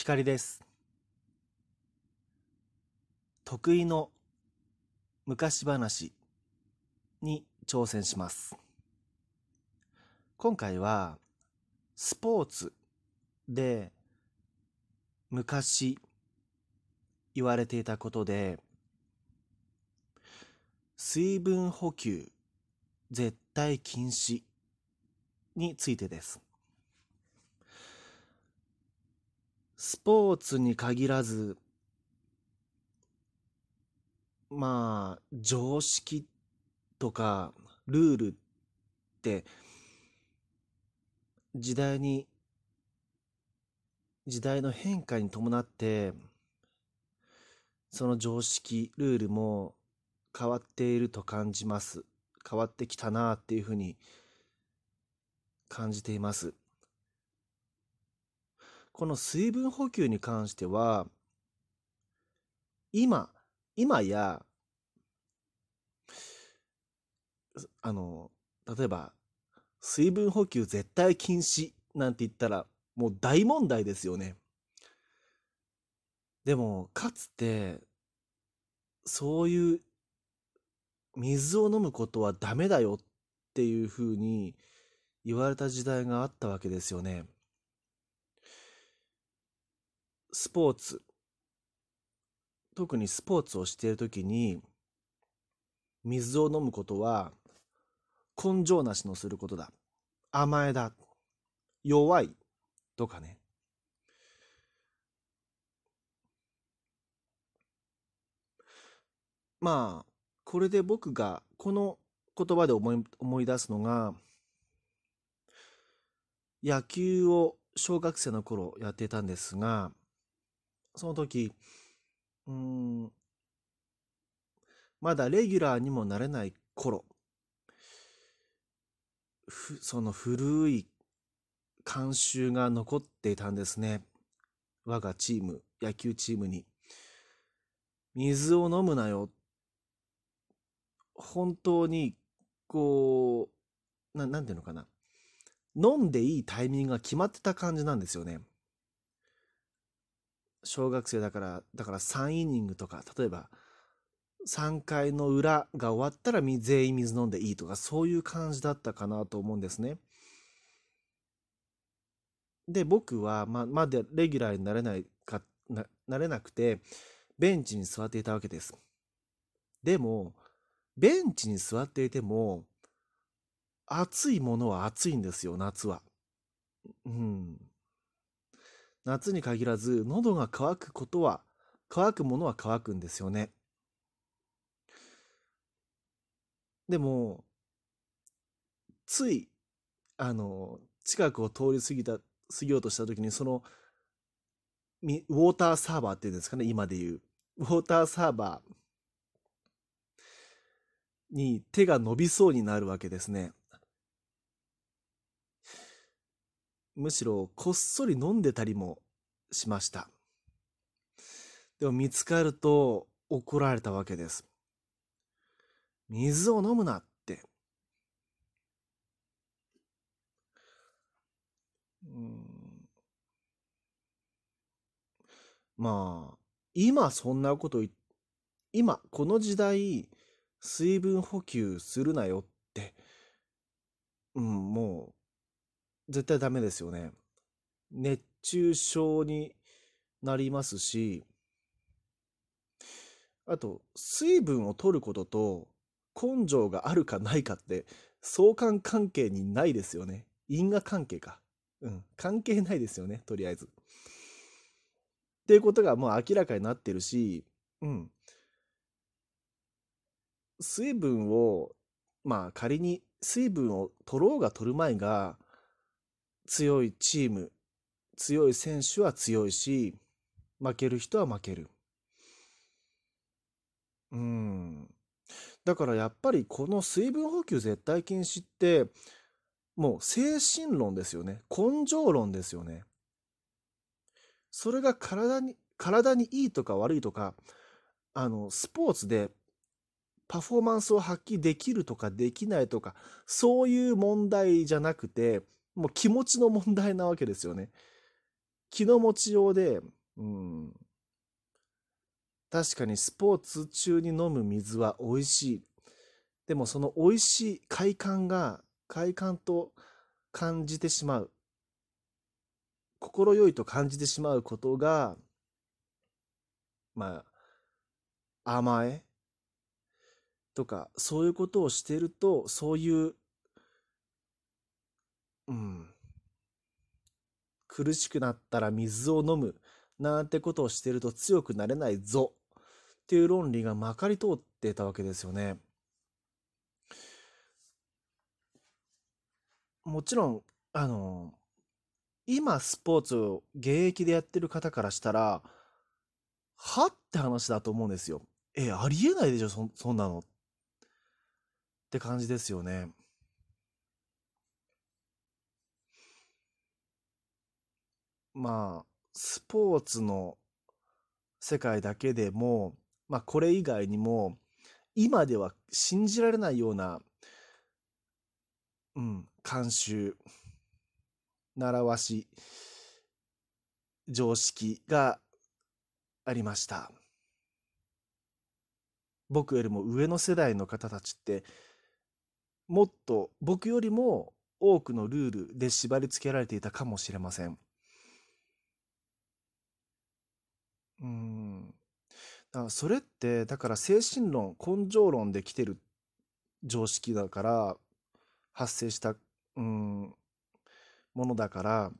光です。得意の昔話に挑戦します。今回はスポーツで昔言われていたことで水分補給絶対禁止についてです。スポーツに限らず、まあ、常識とかルールって、時代に、時代の変化に伴って、その常識、ルールも変わっていると感じます。変わってきたなっていうふうに感じています。この水分補給に関しては、今、今や、あの、例えば、水分補給絶対禁止なんて言ったら、もう大問題ですよね。でも、かつて、そういう水を飲むことはダメだよっていうふうに言われた時代があったわけですよね。スポーツ、特にスポーツをしているときに、水を飲むことは根性なしのすることだ。甘えだ。弱い。とかね。まあ、これで僕がこの言葉で思い思い出すのが、野球を小学生の頃やってたんですが、その時、うん、まだレギュラーにもなれない頃、ふその古い慣習が残っていたんですね。我がチーム、野球チームに。水を飲むなよ。本当に、こう、ななんていうのかな。飲んでいいタイミングが決まってた感じなんですよね。小学生だから、だから3イニングとか、例えば3回の裏が終わったら全員水飲んでいいとか、そういう感じだったかなと思うんですね。で、僕はままだレギュラーになれないかな、なれなくて、ベンチに座っていたわけです。でも、ベンチに座っていても、暑いものは暑いんですよ、夏は。うん。夏に限らず、喉が渇くことは、渇くものは渇くんですよね。でも、つい、あの、近くを通り過ぎた、過ぎようとした時に、その、ウォーターサーバーっていうんですかね、今で言う。ウォーターサーバーに手が伸びそうになるわけですね。むしろこっそり飲んでたりもしました。でも見つかると怒られたわけです。水を飲むなって。うん、まあ、今そんなこと今この時代水分補給するなよって、うん、もう絶対ダメですよね。熱中症になりますし、あと、水分を取ることと根性があるかないかって相関関係にないですよね。因果関係か。うん、関係ないですよね、とりあえず。っていうことがもう明らかになってるし、うん。水分を、まあ仮に水分を取ろうが取るまいが、強いチーム、強い選手は強いし、負ける人は負ける。うん。だからやっぱりこの水分補給絶対禁止って、もう精神論ですよね。根性論ですよね。それが体に、体にいいとか悪いとか、あの、スポーツでパフォーマンスを発揮できるとかできないとか、そういう問題じゃなくて、もう気持ちの問題なわけですよね。気の持ちようで、うん、確かにスポーツ中に飲む水は美味しい。でもその美味しい快感が快感と感じてしまう。心よいと感じてしまうことが、まあ、甘え？とか、そういうことをしていると、そういう、うん、苦しくなったら水を飲むなんてことをしてると強くなれないぞっていう論理がまかり通ってたわけですよね。もちろん、あの、今スポーツを現役でやってる方からしたら、はって話だと思うんですよ。え、ありえないでしょ、そそんなの。って感じですよね。まあ、スポーツの世界だけでも、まあ、これ以外にも、今では信じられないような、うん、慣習、習わし、常識がありました。僕よりも上の世代の方たちって、もっと僕よりも多くのルールで縛り付けられていたかもしれません。うん。だからそれって、だから精神論、根性論で来てる常識だから、発生した、うん、ものだから、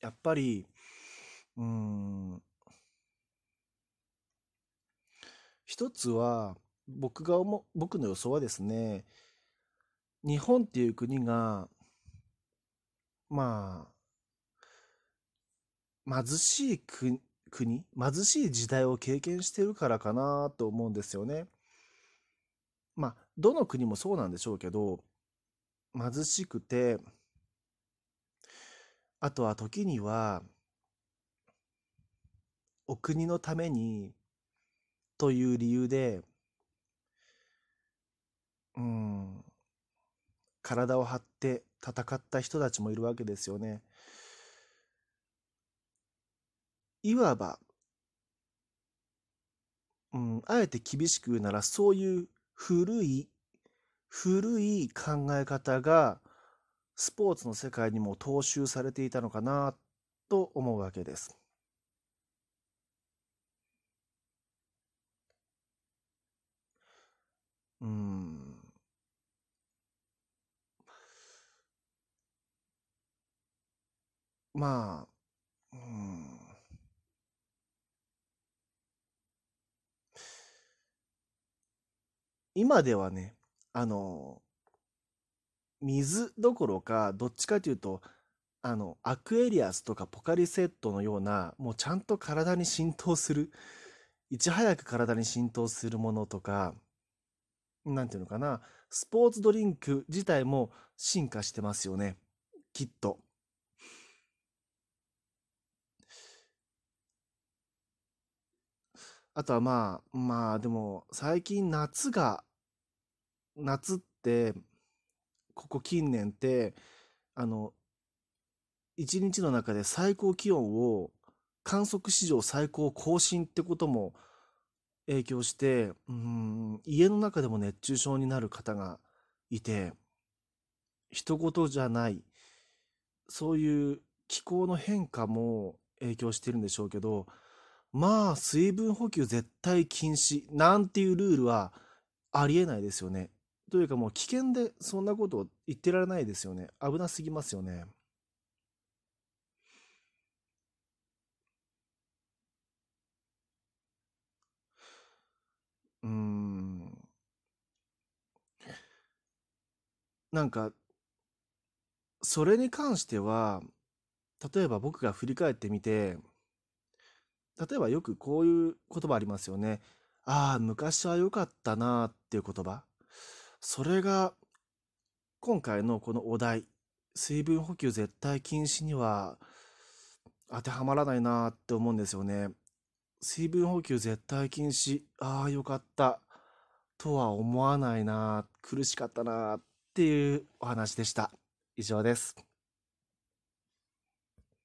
やっぱり、うん、一つは、僕が思僕の予想はですね、日本っていう国が、まあ、貧しい国、国、貧しい時代を経験してるからかなと思うんですよね。まあ、どの国もそうなんでしょうけど、貧しくて、あとは時には、お国のためにという理由で、うん、体を張って戦った人たちもいるわけですよね。いわば、うん、あえて厳しく言うなら、そういう古い、古い考え方が、スポーツの世界にも踏襲されていたのかな、と思うわけです。うん。まあ、今ではね、あの、水どころか、どっちかというと、あの、アクエリアスとかポカリセットのような、もうちゃんと体に浸透する、いち早く体に浸透するものとか、なんていうのかな、スポーツドリンク自体も進化してますよね。きっと。あとはまあ、まあでも最近夏が、夏って、ここ近年って、あの、一日の中で最高気温を観測史上最高更新ってことも影響して、うん、家の中でも熱中症になる方がいて、人事じゃない、そういう気候の変化も影響してるんでしょうけど、まあ、水分補給絶対禁止なんていうルールはありえないですよね。というかもう危険でそんなことを言ってられないですよね。危なすぎますよね。うーん。なんか、それに関しては、例えば僕が振り返ってみて、例えばよくこういう言葉ありますよね。ああ、昔は良かったなっていう言葉。それが今回のこのお題、水分補給絶対禁止には当てはまらないなって思うんですよね。水分補給絶対禁止。ああ、よかった。とは思わないな苦しかったなっていうお話でした。以上です。